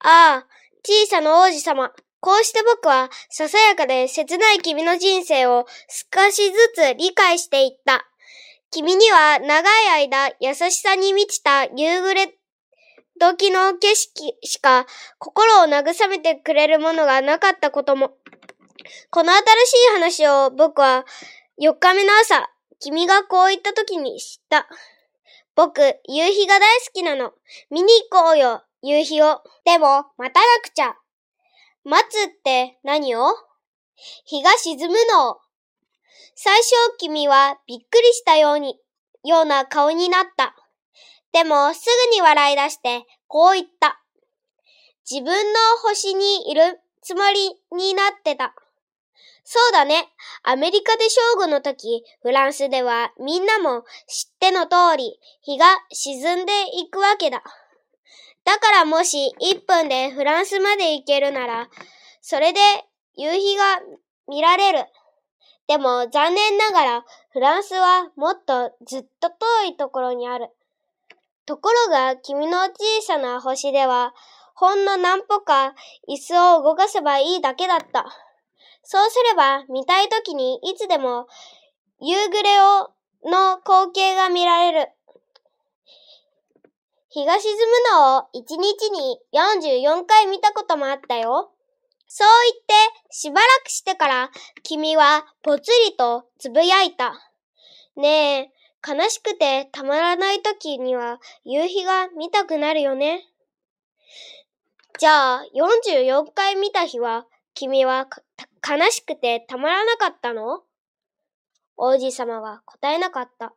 ああ、小さな王子様。こうして僕は、ささやかで切ない君の人生を少しずつ理解していった。君には長い間優しさに満ちた夕暮れ時の景色しか心を慰めてくれるものがなかったことも。この新しい話を僕は4日目の朝、君がこう言った時に知った。僕、夕日が大好きなの。見に行こうよ、夕日を。でも、待たなくちゃ。待つって何を？日が沈むのを。最初君はびっくりしたように、ような顔になった。でもすぐに笑い出してこう言った。自分の星にいるつもりになってた。そうだね。アメリカで正午の時、フランスではみんなも知っての通り、日が沈んでいくわけだ。だからもし1分でフランスまで行けるなら、それで夕日が見られる。でも残念ながらフランスはもっとずっと遠いところにある。ところが君の小さな星ではほんの何歩か椅子を動かせばいいだけだった。そうすれば見たい時にいつでも夕暮れをの光景が見られる。日が沈むのを一日に44回見たこともあったよ。そう言ってしばらくしてから君はぽつりとつぶやいた。ねえ、悲しくてたまらない時には夕日が見たくなるよね。じゃあ44回見た日は君は悲しくてたまらなかったの？王子様は答えなかった。